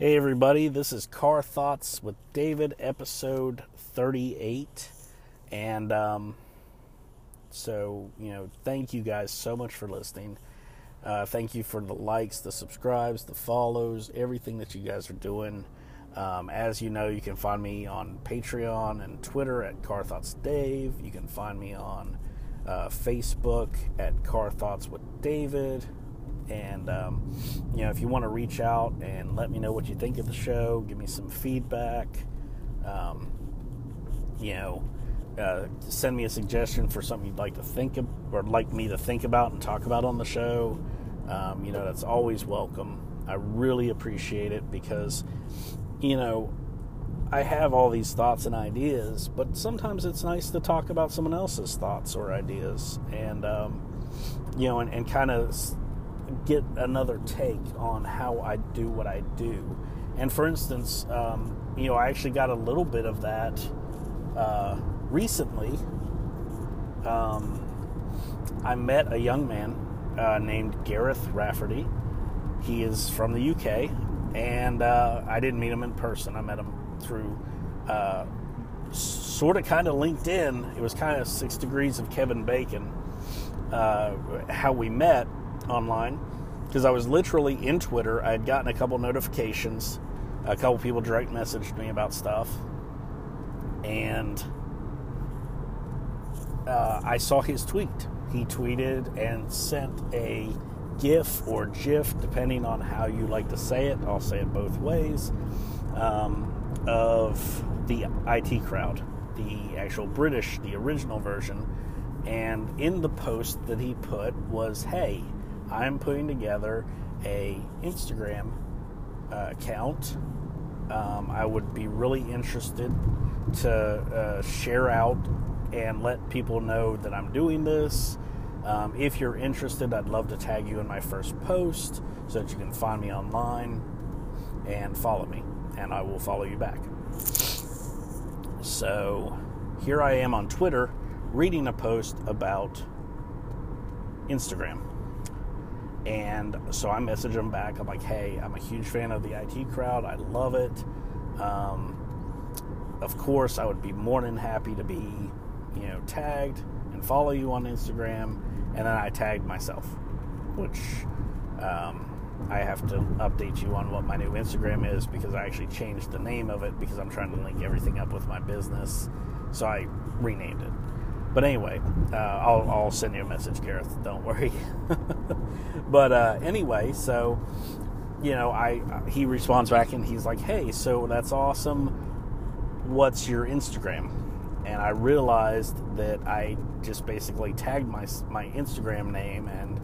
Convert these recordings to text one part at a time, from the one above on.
Hey, everybody, this is Car Thoughts with David, episode 38. And um, so, you know, thank you guys so much for listening. Uh, thank you for the likes, the subscribes, the follows, everything that you guys are doing. Um, as you know, you can find me on Patreon and Twitter at Car Thoughts Dave. You can find me on uh, Facebook at Car Thoughts with David. And, um, you know, if you want to reach out and let me know what you think of the show, give me some feedback, um, you know, uh, send me a suggestion for something you'd like to think of or like me to think about and talk about on the show. Um, you know, that's always welcome. I really appreciate it because, you know, I have all these thoughts and ideas, but sometimes it's nice to talk about someone else's thoughts or ideas and, um, you know, and, and kind of get another take on how I do what I do. And for instance, um, you know, I actually got a little bit of that uh, recently. Um, I met a young man uh, named Gareth Rafferty. He is from the UK, and uh, I didn't meet him in person. I met him through uh, sort of kind of LinkedIn. It was kind of six degrees of Kevin Bacon. Uh, how we met online because I was literally in Twitter. I had gotten a couple notifications. A couple people direct messaged me about stuff. And uh, I saw his tweet. He tweeted and sent a GIF or GIF, depending on how you like to say it. I'll say it both ways. Um, of the IT crowd, the actual British, the original version. And in the post that he put was, "Hey, I'm putting together a Instagram uh, account. Um, I would be really interested to uh, share out and let people know that I'm doing this. Um, if you're interested, I'd love to tag you in my first post so that you can find me online and follow me, and I will follow you back. So here I am on Twitter reading a post about Instagram. And so I message them back. I'm like, hey, I'm a huge fan of the IT crowd. I love it. Um, of course, I would be more than happy to be, you know, tagged and follow you on Instagram. And then I tagged myself, which um, I have to update you on what my new Instagram is because I actually changed the name of it because I'm trying to link everything up with my business. So I renamed it. But anyway, uh, I'll, I'll, send you a message, Gareth. Don't worry. but uh, anyway, so you know, I he responds back and he's like, "Hey, so that's awesome. What's your Instagram?" And I realized that I just basically tagged my my Instagram name and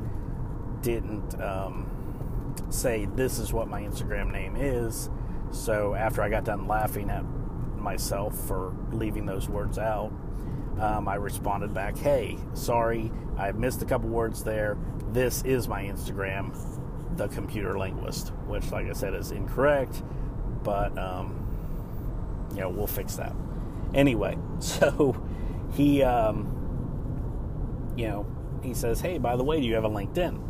didn't um, say this is what my Instagram name is. So after I got done laughing at myself for leaving those words out, um, I responded back, "Hey, sorry, I missed a couple words there. This is my Instagram, the Computer Linguist," which, like I said, is incorrect, but um, you know we'll fix that. Anyway, so he, um, you know, he says, "Hey, by the way, do you have a LinkedIn?"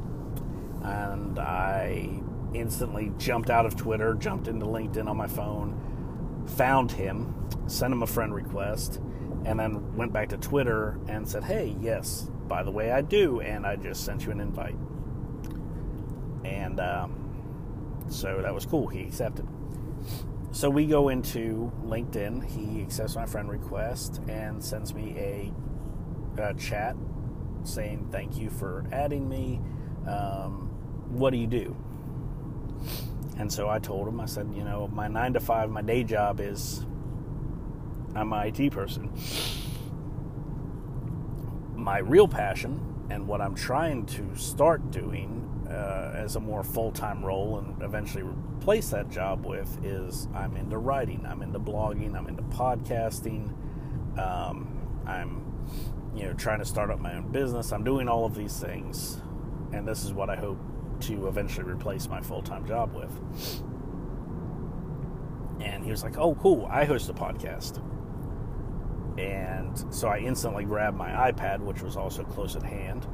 And I instantly jumped out of Twitter, jumped into LinkedIn on my phone, found him, sent him a friend request and then went back to Twitter and said, "Hey, yes, by the way, I do," and I just sent you an invite, and um, so that was cool. He accepted. So we go into LinkedIn. He accepts my friend request and sends me a, a chat saying, "Thank you for adding me. Um, what do you do?" And so I told him, I said, you know, my nine to five, my day job is I'm an IT person. My real passion and what I'm trying to start doing uh, as a more full time role and eventually replace that job with is I'm into writing, I'm into blogging, I'm into podcasting, um, I'm you know trying to start up my own business. I'm doing all of these things, and this is what I hope to eventually replace my full time job with. And he was like, "Oh, cool! I host a podcast." And so I instantly grabbed my iPad, which was also close at hand,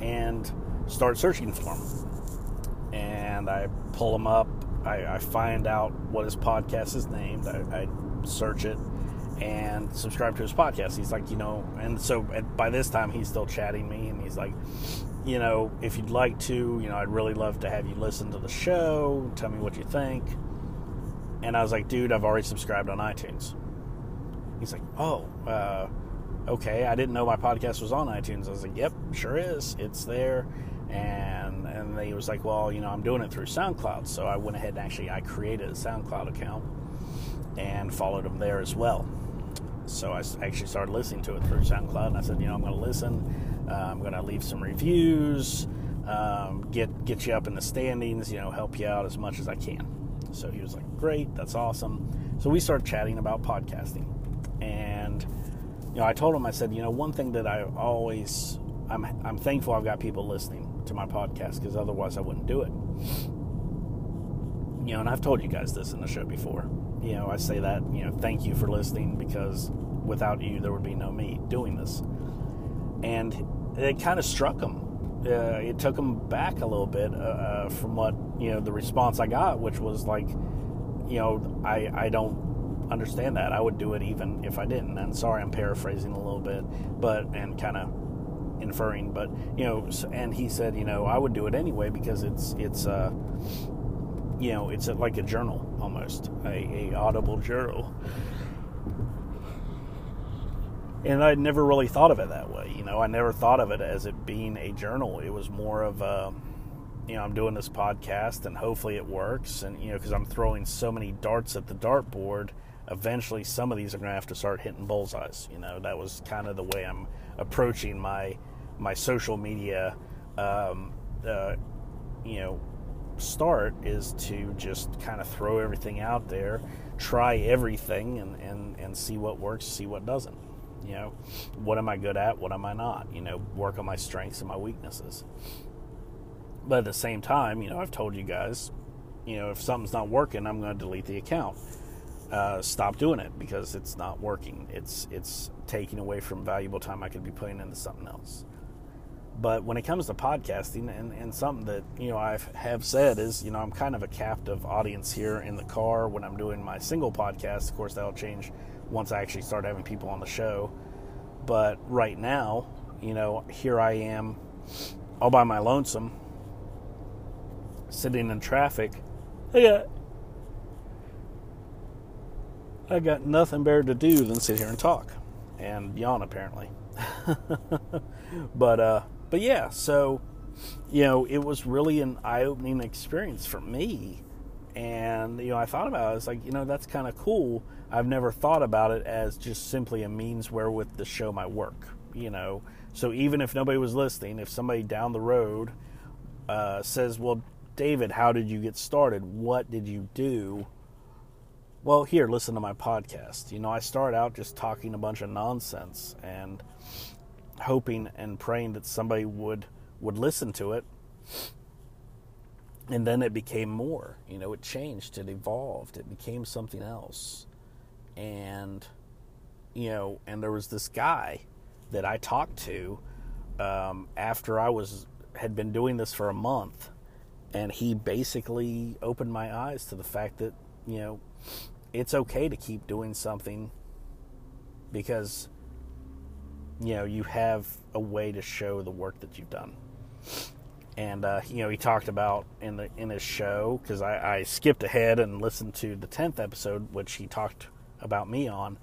and start searching for him. And I pull him up I, I find out what his podcast is named. I, I search it and subscribe to his podcast. He's like, you know, and so by this time he's still chatting me, and he's like, you know, if you'd like to, you know, I'd really love to have you listen to the show. Tell me what you think. And I was like, dude, I've already subscribed on iTunes. He's like, oh, uh, okay. I didn't know my podcast was on iTunes. I was like, yep, sure is. It's there. And and he was like, well, you know, I'm doing it through SoundCloud. So I went ahead and actually I created a SoundCloud account and followed him there as well. So I actually started listening to it through SoundCloud, and I said, you know, I'm going to listen. Uh, I'm going to leave some reviews, um, get get you up in the standings, you know, help you out as much as I can. So he was like, great, that's awesome. So we started chatting about podcasting, and you know, I told him, I said, you know, one thing that I always, I'm I'm thankful I've got people listening to my podcast because otherwise I wouldn't do it. You know, and I've told you guys this in the show before you know, I say that, you know, thank you for listening because without you, there would be no me doing this. And it kind of struck him. Uh, it took him back a little bit uh, uh, from what, you know, the response I got, which was like, you know, I, I don't understand that. I would do it even if I didn't. And sorry, I'm paraphrasing a little bit, but, and kind of inferring, but, you know, and he said, you know, I would do it anyway because it's, it's, uh, you know, it's like a journal almost, a, a audible journal. And I'd never really thought of it that way. You know, I never thought of it as it being a journal. It was more of a, you know, I'm doing this podcast and hopefully it works. And, you know, because I'm throwing so many darts at the dartboard, eventually some of these are going to have to start hitting bullseyes. You know, that was kind of the way I'm approaching my my social media, um, uh, you know, start is to just kind of throw everything out there, try everything, and, and, and see what works, see what doesn't. You know, what am I good at? What am I not? You know, work on my strengths and my weaknesses. But at the same time, you know, I've told you guys, you know, if something's not working, I'm going to delete the account. Uh, stop doing it because it's not working. It's it's taking away from valuable time I could be putting into something else. But when it comes to podcasting, and, and something that you know I have said is, you know, I'm kind of a captive audience here in the car when I'm doing my single podcast. Of course, that'll change once I actually start having people on the show. But right now, you know, here I am, all by my lonesome, sitting in traffic. Got, I got nothing better to do than sit here and talk and yawn, apparently. but uh, but yeah, so you know, it was really an eye-opening experience for me. And you know, I thought about it. It's like, you know, that's kind of cool. I've never thought about it as just simply a means wherewith to show my work. You know, so even if nobody was listening, if somebody down the road uh, says, "Well, David, how did you get started? What did you do?" Well, here, listen to my podcast. You know, I start out just talking a bunch of nonsense and hoping and praying that somebody would would listen to it. And then it became more. You know it changed it evolved it became something else. And you know and there was this guy that i talked to um, after i was had been doing this for a month and he basically opened my eyes to the fact that you know it's okay to keep doing something because you know you have a way to show the work that you've done. And uh, you know he talked about in the in his show because I, I, skipped ahead and listened to the 10th episode which he talked about me on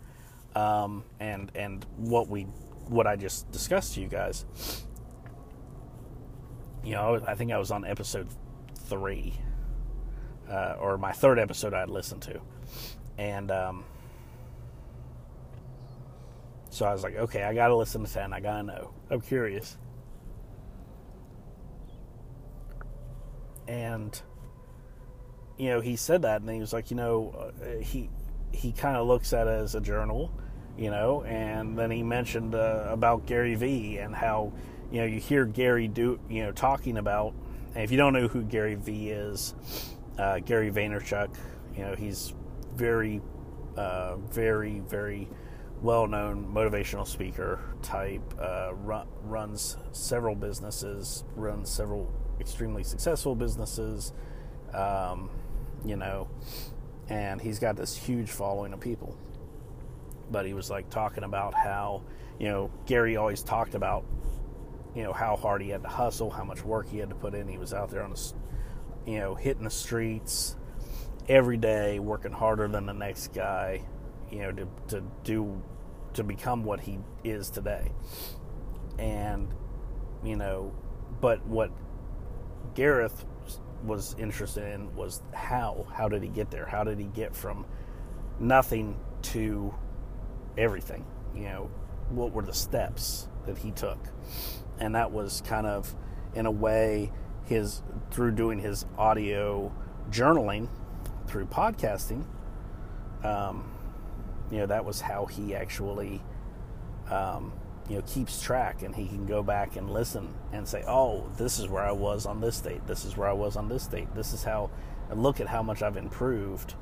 um, and and what we what I just discussed to you guys. You know I think I was on episode three uh, or my third episode I'd listened to and um, so I was like, okay, I got to listen to 10. I got to know. I'm curious. And, you know, he said that, and he was like, you know, uh, he he kind of looks at it as a journal, you know, and then he mentioned uh, about Gary Vee and how, you know, you hear Gary do, you know, talking about, and if you don't know who Gary Vee is, uh, Gary Vaynerchuk, you know, he's very, uh, very, very well-known motivational speaker type, uh, run, runs several businesses, runs several extremely successful businesses, um, you know, and he's got this huge following of people. But he was like talking about how, you know, Gary always talked about, you know, how hard he had to hustle, how much work he had to put in. He was out there on the, you know, hitting the streets every day, working harder than the next guy, you know, to, to do, to become what he is today. And, you know, but what Gareth was interested in was how. How did he get there? How did he get from nothing to everything? You know, what were the steps that he took? And that was kind of, in a way, his through doing his audio journaling through podcasting. Um, you know, that was how he actually um, you know keeps track and he can go back and listen and say oh this is where i was on this date. This is where i was on this date. This is how and look at how much i've improved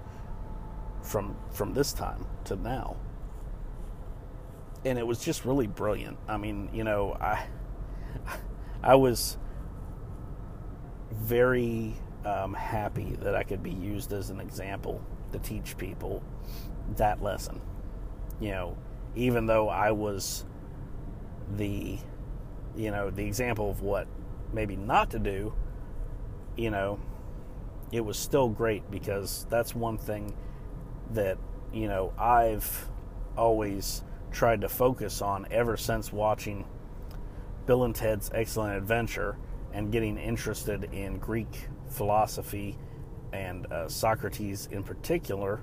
from from this time to now. And it was just really brilliant. I mean you know i i was very um, happy that i could be used as an example to teach people that lesson. You know even though i was the you know the example of what maybe not to do you know it was still great because that's one thing that you know I've always tried to focus on ever since watching Bill and Ted's Excellent Adventure and getting interested in Greek philosophy and uh, Socrates in particular.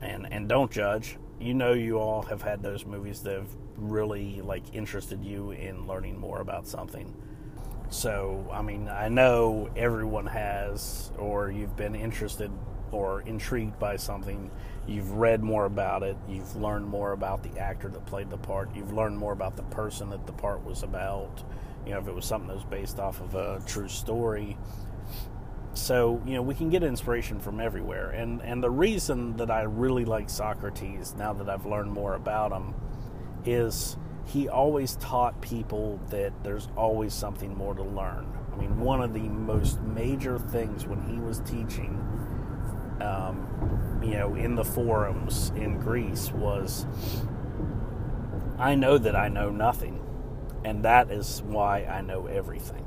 And and don't judge. You know you all have had those movies that have really like interested you in learning more about something. So, I mean, I know everyone has or you've been interested or intrigued by something, you've read more about it, you've learned more about the actor that played the part, you've learned more about the person that the part was about. You know, if it was something that was based off of a true story, so, you know, we can get inspiration from everywhere. And, and the reason that I really like Socrates, now that I've learned more about him, is he always taught people that there's always something more to learn. I mean, one of the most major things when he was teaching, um, you know, in the forums in Greece was I know that I know nothing, and that is why I know everything.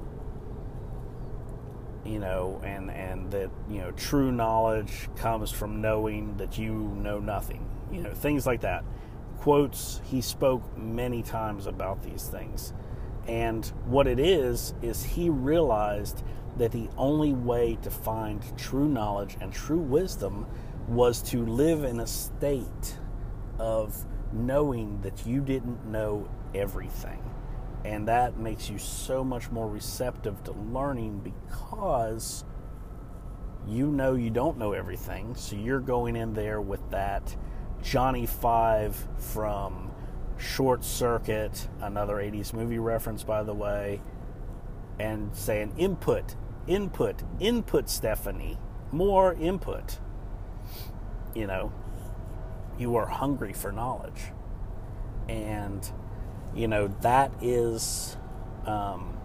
You know, and and that you know true knowledge comes from knowing that you know nothing, you know, things like that. Quotes he spoke many times about these things, and what it is is he realized that the only way to find true knowledge and true wisdom was to live in a state of knowing that you didn't know everything and that makes you so much more receptive to learning because you know you don't know everything. So you're going in there with that Johnny Five from Short Circuit, another 80s movie reference, by the way, and saying input, input, input, Stephanie, more input. You know, you are hungry for knowledge. And you know that is um,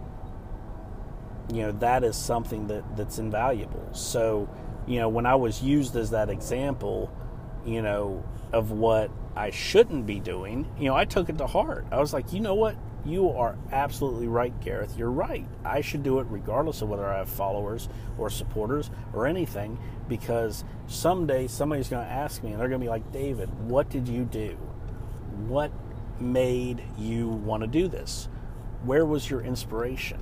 you know that is something that that's invaluable. So you know when i was used as that example you know of what i shouldn't be doing you know i took it to heart. I was like you know what? You are absolutely right gareth. You're right. I should do it regardless of whether i have followers or supporters or anything because someday somebody's going to ask me and they're going to be like david what did you do? What made you want to do this? Where was your inspiration?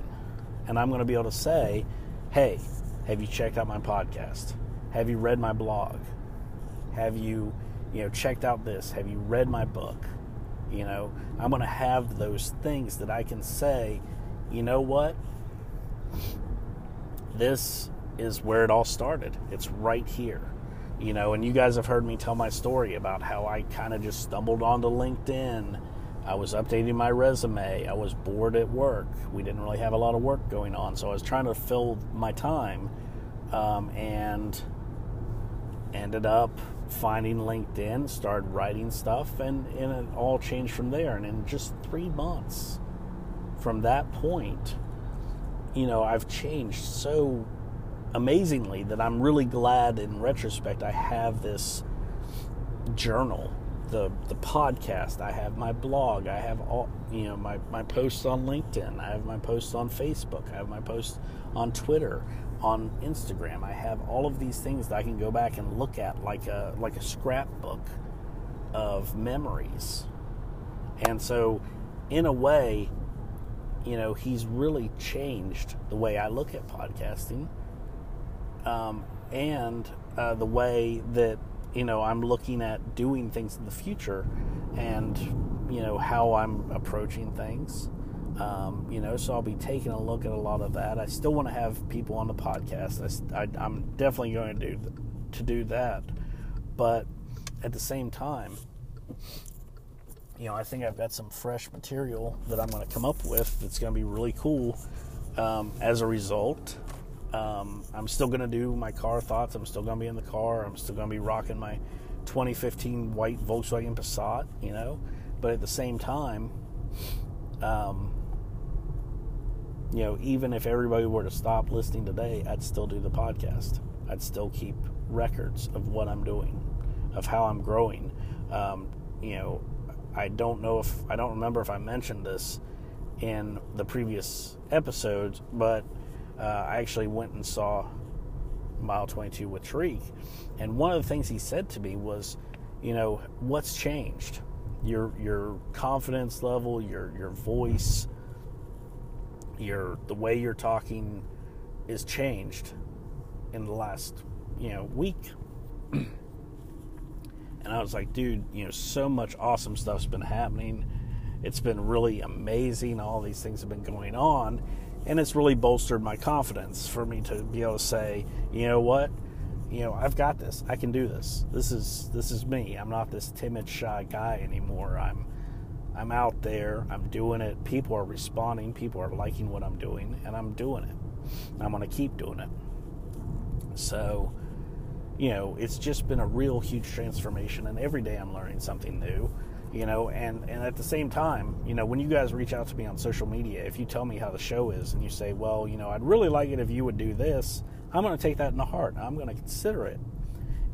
And I'm going to be able to say, hey, have you checked out my podcast? Have you read my blog? Have you, you know, checked out this? Have you read my book? You know, I'm going to have those things that I can say, you know what? This is where it all started. It's right here. You know, and you guys have heard me tell my story about how I kind of just stumbled onto LinkedIn. I was updating my resume. I was bored at work. We didn't really have a lot of work going on, so I was trying to fill my time um, and ended up finding LinkedIn, started writing stuff, and, and it all changed from there. And in just three months from that point, you know, I've changed so amazingly that I'm really glad in retrospect I have this journal, the the podcast, I have my blog, I have all you know, my, my posts on LinkedIn, I have my posts on Facebook, I have my posts on Twitter, on Instagram. I have all of these things that I can go back and look at like a like a scrapbook of memories. And so in a way, you know, he's really changed the way I look at podcasting um, and uh, the way that you know I'm looking at doing things in the future, and you know how I'm approaching things. Um, you know, so I'll be taking a look at a lot of that. I still want to have people on the podcast. I, am definitely going to do to do that, but at the same time, you know, I think I've got some fresh material that I'm going to come up with that's going to be really cool. Um, as a result, um, I'm still going to do my car thoughts. I'm still going to be in the car. I'm still going to be rocking my 2015 white Volkswagen Passat, you know. But at the same time, um, you know, even if everybody were to stop listening today, I'd still do the podcast. I'd still keep records of what I'm doing, of how I'm growing. Um, you know, I don't know if I don't remember if I mentioned this in the previous episodes, but uh, I actually went and saw Mile 22 with Tariq. And one of the things he said to me was, you know, what's changed? Your your confidence level, your your voice, your the way you're talking is changed in the last, you know, week. and I was like, dude, you know, so much awesome stuff's been happening. It's been really amazing. All these things have been going on and it's really bolstered my confidence for me to be able to say, you know what, you know, I've got this. I can do this. This is this is me. I'm not this timid, shy guy anymore. I'm I'm out there. I'm doing it. People are responding. People are liking what I'm doing, and I'm doing it. I'm going to keep doing it. So, you know, it's just been a real huge transformation, and every day I'm learning something new you know and and at the same time you know when you guys reach out to me on social media if you tell me how the show is and you say well you know i'd really like it if you would do this i'm going to take that in the heart. I'm going to consider it.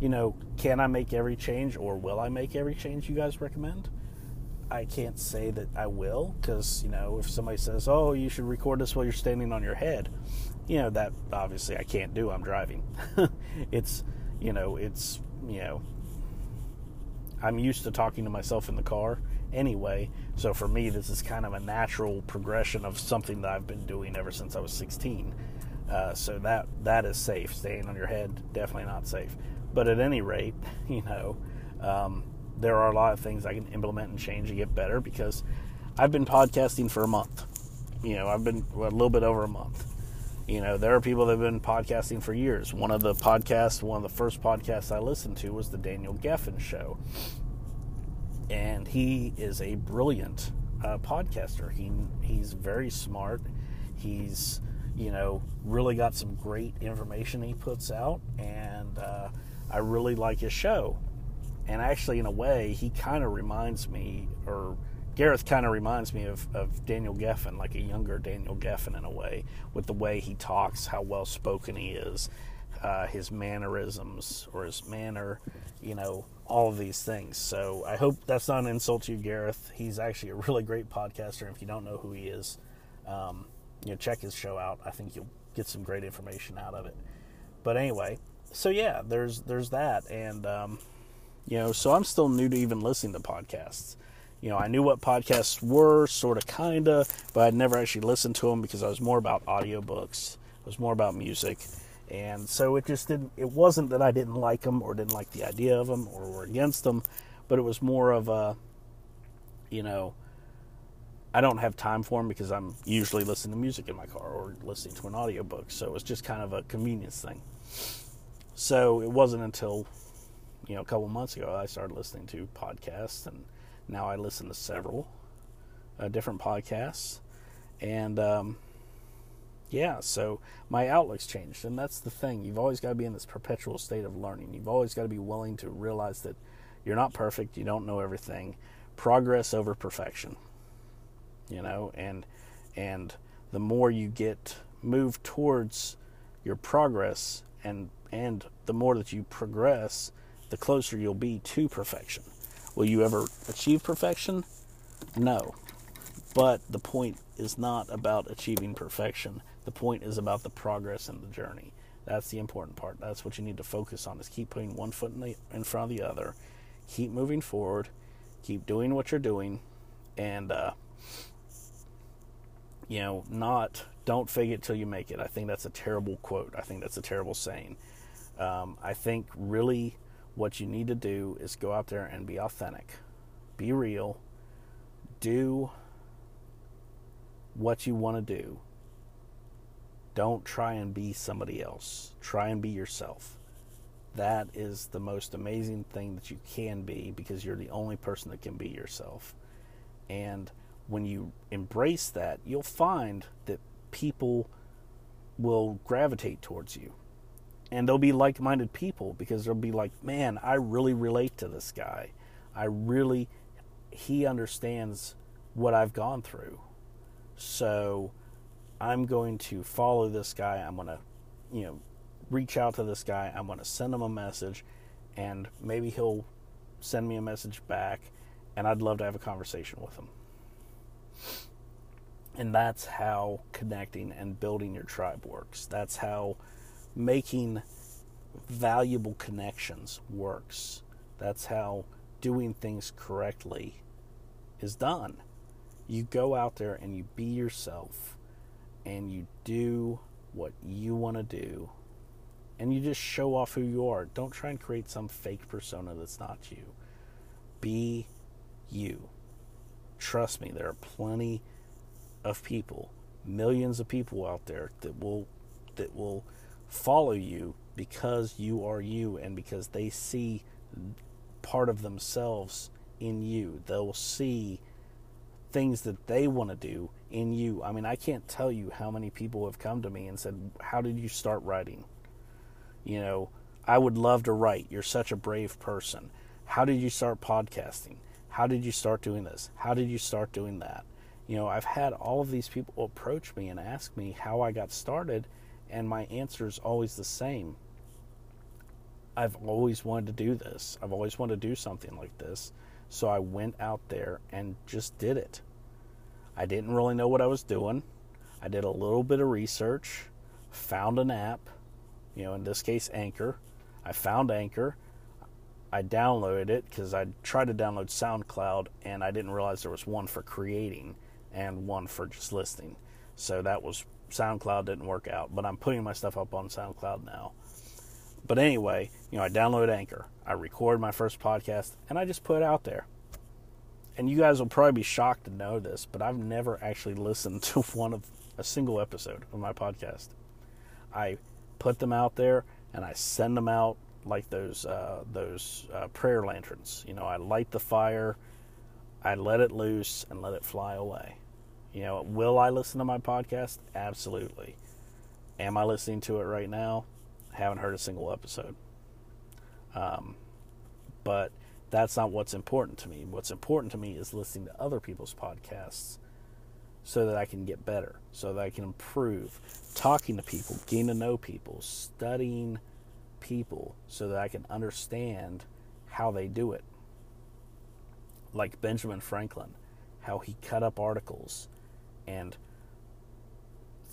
You know can i make every change or will i make every change you guys recommend? I can't say that i will because you know if somebody says oh you should record this while you're standing on your head you know that obviously i can't do. I'm driving. It's you know it's you know I'm used to talking to myself in the car anyway. So for me, this is kind of a natural progression of something that I've been doing ever since I was 16. Uh, so that that is safe. Staying on your head definitely not safe. But at any rate, you know, um, there are a lot of things I can implement and change to get better because I've been podcasting for a month. You know, I've been a little bit over a month. You know, there are people that have been podcasting for years. One of the podcasts, one of the first podcasts I listened to was the Daniel Geffen Show. And he is a brilliant uh, podcaster. He he's very smart. He's you know really got some great information he puts out, and uh, I really like his show. And actually, in a way, he kind of reminds me, or Gareth kind of reminds me of, of Daniel Geffen, like a younger Daniel Geffen in a way, with the way he talks, how well spoken he is, uh, his mannerisms or his manner, you know, all of these things. So I hope that's not an insult to you, Gareth. He's actually a really great podcaster. And if you don't know who he is, um, you know, check his show out. I think you'll get some great information out of it. But anyway, so yeah, there's there's that, and um, you know, so I'm still new to even listening to podcasts you know, I knew what podcasts were, sort of, kind of, but I'd never actually listened to them because I was more about audiobooks. It was more about music. And so it just didn't, it wasn't that I didn't like them or didn't like the idea of them or were against them, but it was more of a, you know, I don't have time for them because I'm usually listening to music in my car or listening to an audiobook. So it was just kind of a convenience thing. So it wasn't until, you know, a couple months ago I started listening to podcasts and now I listen to several uh, different podcasts, and um, yeah, so my outlook's changed, and that's the thing. You've always got to be in this perpetual state of learning. You've always got to be willing to realize that you're not perfect, you don't know everything. Progress over perfection, you know, and and the more you get moved towards your progress and and the more that you progress, the closer you'll be to perfection. Will you ever achieve perfection? No. But the point is not about achieving perfection. The point is about the progress and the journey. That's the important part. That's what you need to focus on is keep putting one foot in, the, in front of the other. Keep moving forward. Keep doing what you're doing. And, uh, you know, not, don't fake it till you make it. I think that's a terrible quote. I think that's a terrible saying. Um, I think really what you need to do is go out there and be authentic, be real, do what you want to do. Don't try and be somebody else. Try and be yourself. That is the most amazing thing that you can be because you're the only person that can be yourself. And when you embrace that, you'll find that people will gravitate towards you and they'll be like minded people because they'll be like, man, I really relate to this guy. I really, he understands what I've gone through. So I'm going to follow this guy. I'm going to, you know, reach out to this guy. I'm going to send him a message, and maybe he'll send me a message back, and I'd love to have a conversation with him. And that's how connecting and building your tribe works. That's how making valuable connections works. That's how doing things correctly is done. You go out there and you be yourself and you do what you want to do and you just show off who you are. Don't try and create some fake persona that's not you. Be you. Trust me, there are plenty of people, millions of people out there that will that will follow you because you are you and because they see part of themselves in you. They'll see things that they want to do in you. I mean, I can't tell you how many people have come to me and said, How did you start writing? You know, I would love to write. You're such a brave person. How did you start podcasting? How did you start doing this? How did you start doing that? You know, I've had all of these people approach me and ask me how I got started, and my answer is always the same. I've always wanted to do this. I've always wanted to do something like this. So I went out there and just did it. I didn't really know what I was doing. I did a little bit of research, found an app, you know, in this case, Anchor. I found Anchor. I downloaded it because I tried to download SoundCloud and I didn't realize there was one for creating and one for just listening. So that was SoundCloud didn't work out, but I'm putting my stuff up on SoundCloud now. But anyway, you know, I download Anchor, I record my first podcast, and I just put it out there. And you guys will probably be shocked to know this, but I've never actually listened to one of a single episode of my podcast. I put them out there and I send them out like those uh, those uh, prayer lanterns. You know, I light the fire, I let it loose, and let it fly away. You know, will I listen to my podcast? Absolutely. Am I listening to it right now? Haven't heard a single episode. Um, but that's not what's important to me. What's important to me is listening to other people's podcasts so that I can get better, so that I can improve, talking to people, getting to know people, studying people so that I can understand how they do it. Like Benjamin Franklin, how he cut up articles and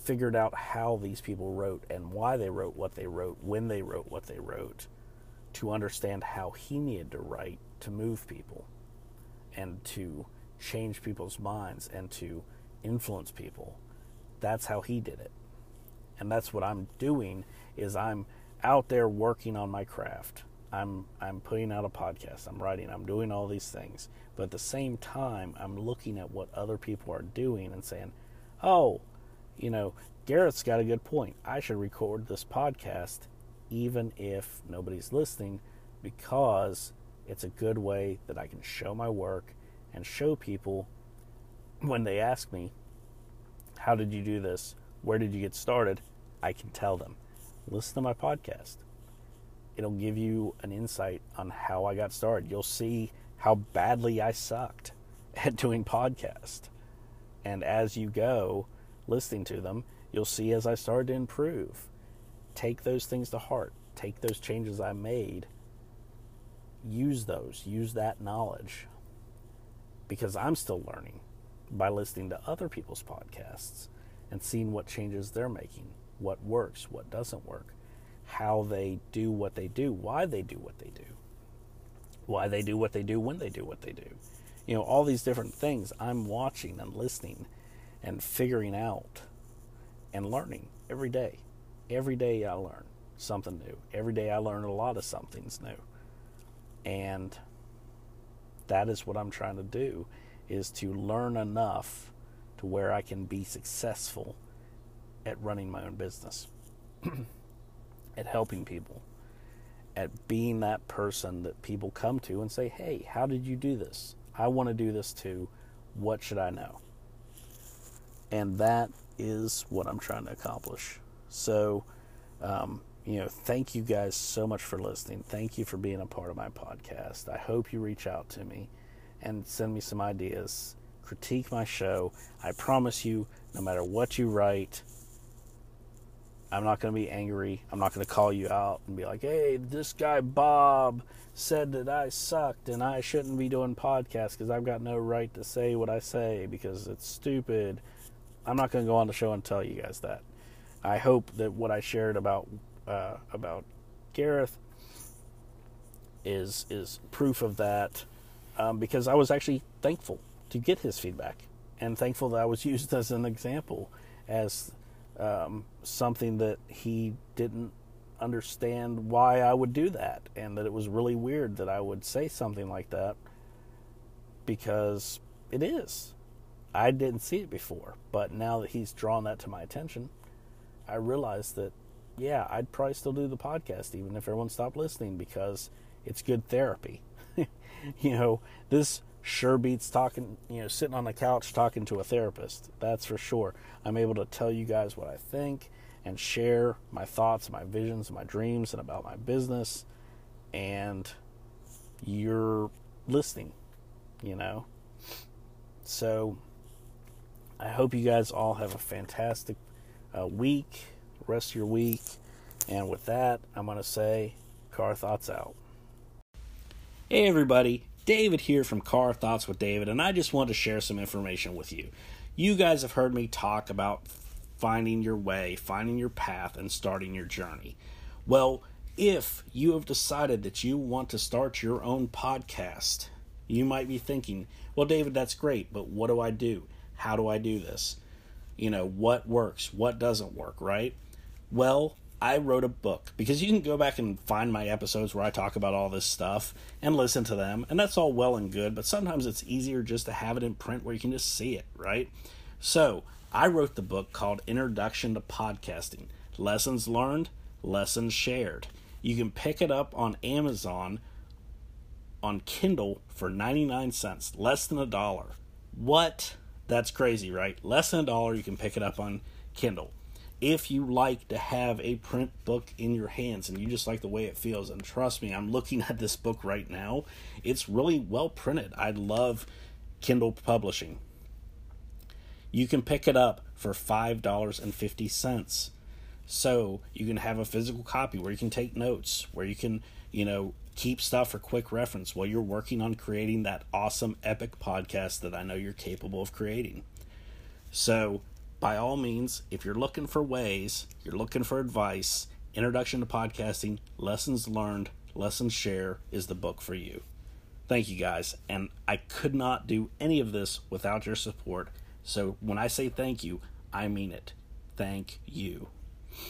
figured out how these people wrote and why they wrote what they wrote, when they wrote what they wrote, to understand how he needed to write to move people and to change people's minds and to influence people. That's how he did it. And that's what I'm doing is I'm out there working on my craft. I'm I'm putting out a podcast, I'm writing, I'm doing all these things. But at the same time, I'm looking at what other people are doing and saying, "Oh, you know, Gareth's got a good point. I should record this podcast even if nobody's listening because it's a good way that I can show my work and show people when they ask me, How did you do this? Where did you get started? I can tell them. Listen to my podcast. It'll give you an insight on how I got started. You'll see how badly I sucked at doing podcast. And as you go listening to them, you'll see as I started to improve. take those things to heart, take those changes I made, use those, use that knowledge. Because I'm still learning by listening to other people's podcasts and seeing what changes they're making, what works, what doesn't work, how they do what they do, why they do what they do, why they do what they do when they do what they do. You know, all these different things. I'm watching and listening and figuring out and learning every day. Every day I learn something new. Every day I learn a lot of something's new. And that is what I'm trying to do is to learn enough to where I can be successful at running my own business, at helping people, at being that person that people come to and say, Hey, how did you do this? I want to do this too. What should I know? And that is what I'm trying to accomplish. So, um, you know, thank you guys so much for listening. Thank you for being a part of my podcast. I hope you reach out to me and send me some ideas. Critique my show. I promise you, no matter what you write, I'm not going to be angry. I'm not going to call you out and be like, hey, this guy Bob said that I sucked and I shouldn't be doing podcasts because I've got no right to say what I say because it's stupid. I'm not going to go on the show and tell you guys that. I hope that what I shared about uh, about Gareth is is proof of that um, because I was actually thankful to get his feedback and thankful that I was used as an example as um, something that he didn't understand why I would do that and that it was really weird that I would say something like that because it is. I didn't see it before, but now that he's drawn that to my attention, I realized that yeah, I'd probably still do the podcast even if everyone stopped listening because it's good therapy. you know, this sure beats talking, you know, sitting on the couch talking to a therapist. That's for sure. I'm able to tell you guys what I think and share my thoughts, my visions, my dreams, and about my business. And you're listening, you know. So I hope you guys all have a fantastic uh, week, rest of your week. And with that, I'm going to say, car thoughts out. Hey, everybody. David here from Car Thoughts with David, and I just want to share some information with you. You guys have heard me talk about finding your way, finding your path, and starting your journey. Well, if you have decided that you want to start your own podcast, you might be thinking, well, David, that's great, but what do I do? How do I do this? You know, what works? What doesn't work, right? Well, I wrote a book because you can go back and find my episodes where I talk about all this stuff and listen to them, and that's all well and good, but sometimes it's easier just to have it in print where you can just see it, right? So, I wrote the book called Introduction to Podcasting Lessons Learned, Lessons Shared. You can pick it up on Amazon on Kindle for 99 cents, less than a dollar. What? That's crazy, right? Less than a dollar, you can pick it up on Kindle. If you like to have a print book in your hands and you just like the way it feels and trust me i'm looking at this book right now it's really well printed. I love kindle publishing. You can pick it up for $5.50 so you can have a physical copy where you can take notes where you can you know keep stuff for quick reference while you're working on creating that awesome epic podcast that i know you're capable of creating so by all means, if you're looking for ways, you're looking for advice, Introduction to Podcasting, Lessons Learned, Lessons Share is the book for you. Thank you guys. And I could not do any of this without your support. So when I say thank you, I mean it. Thank you.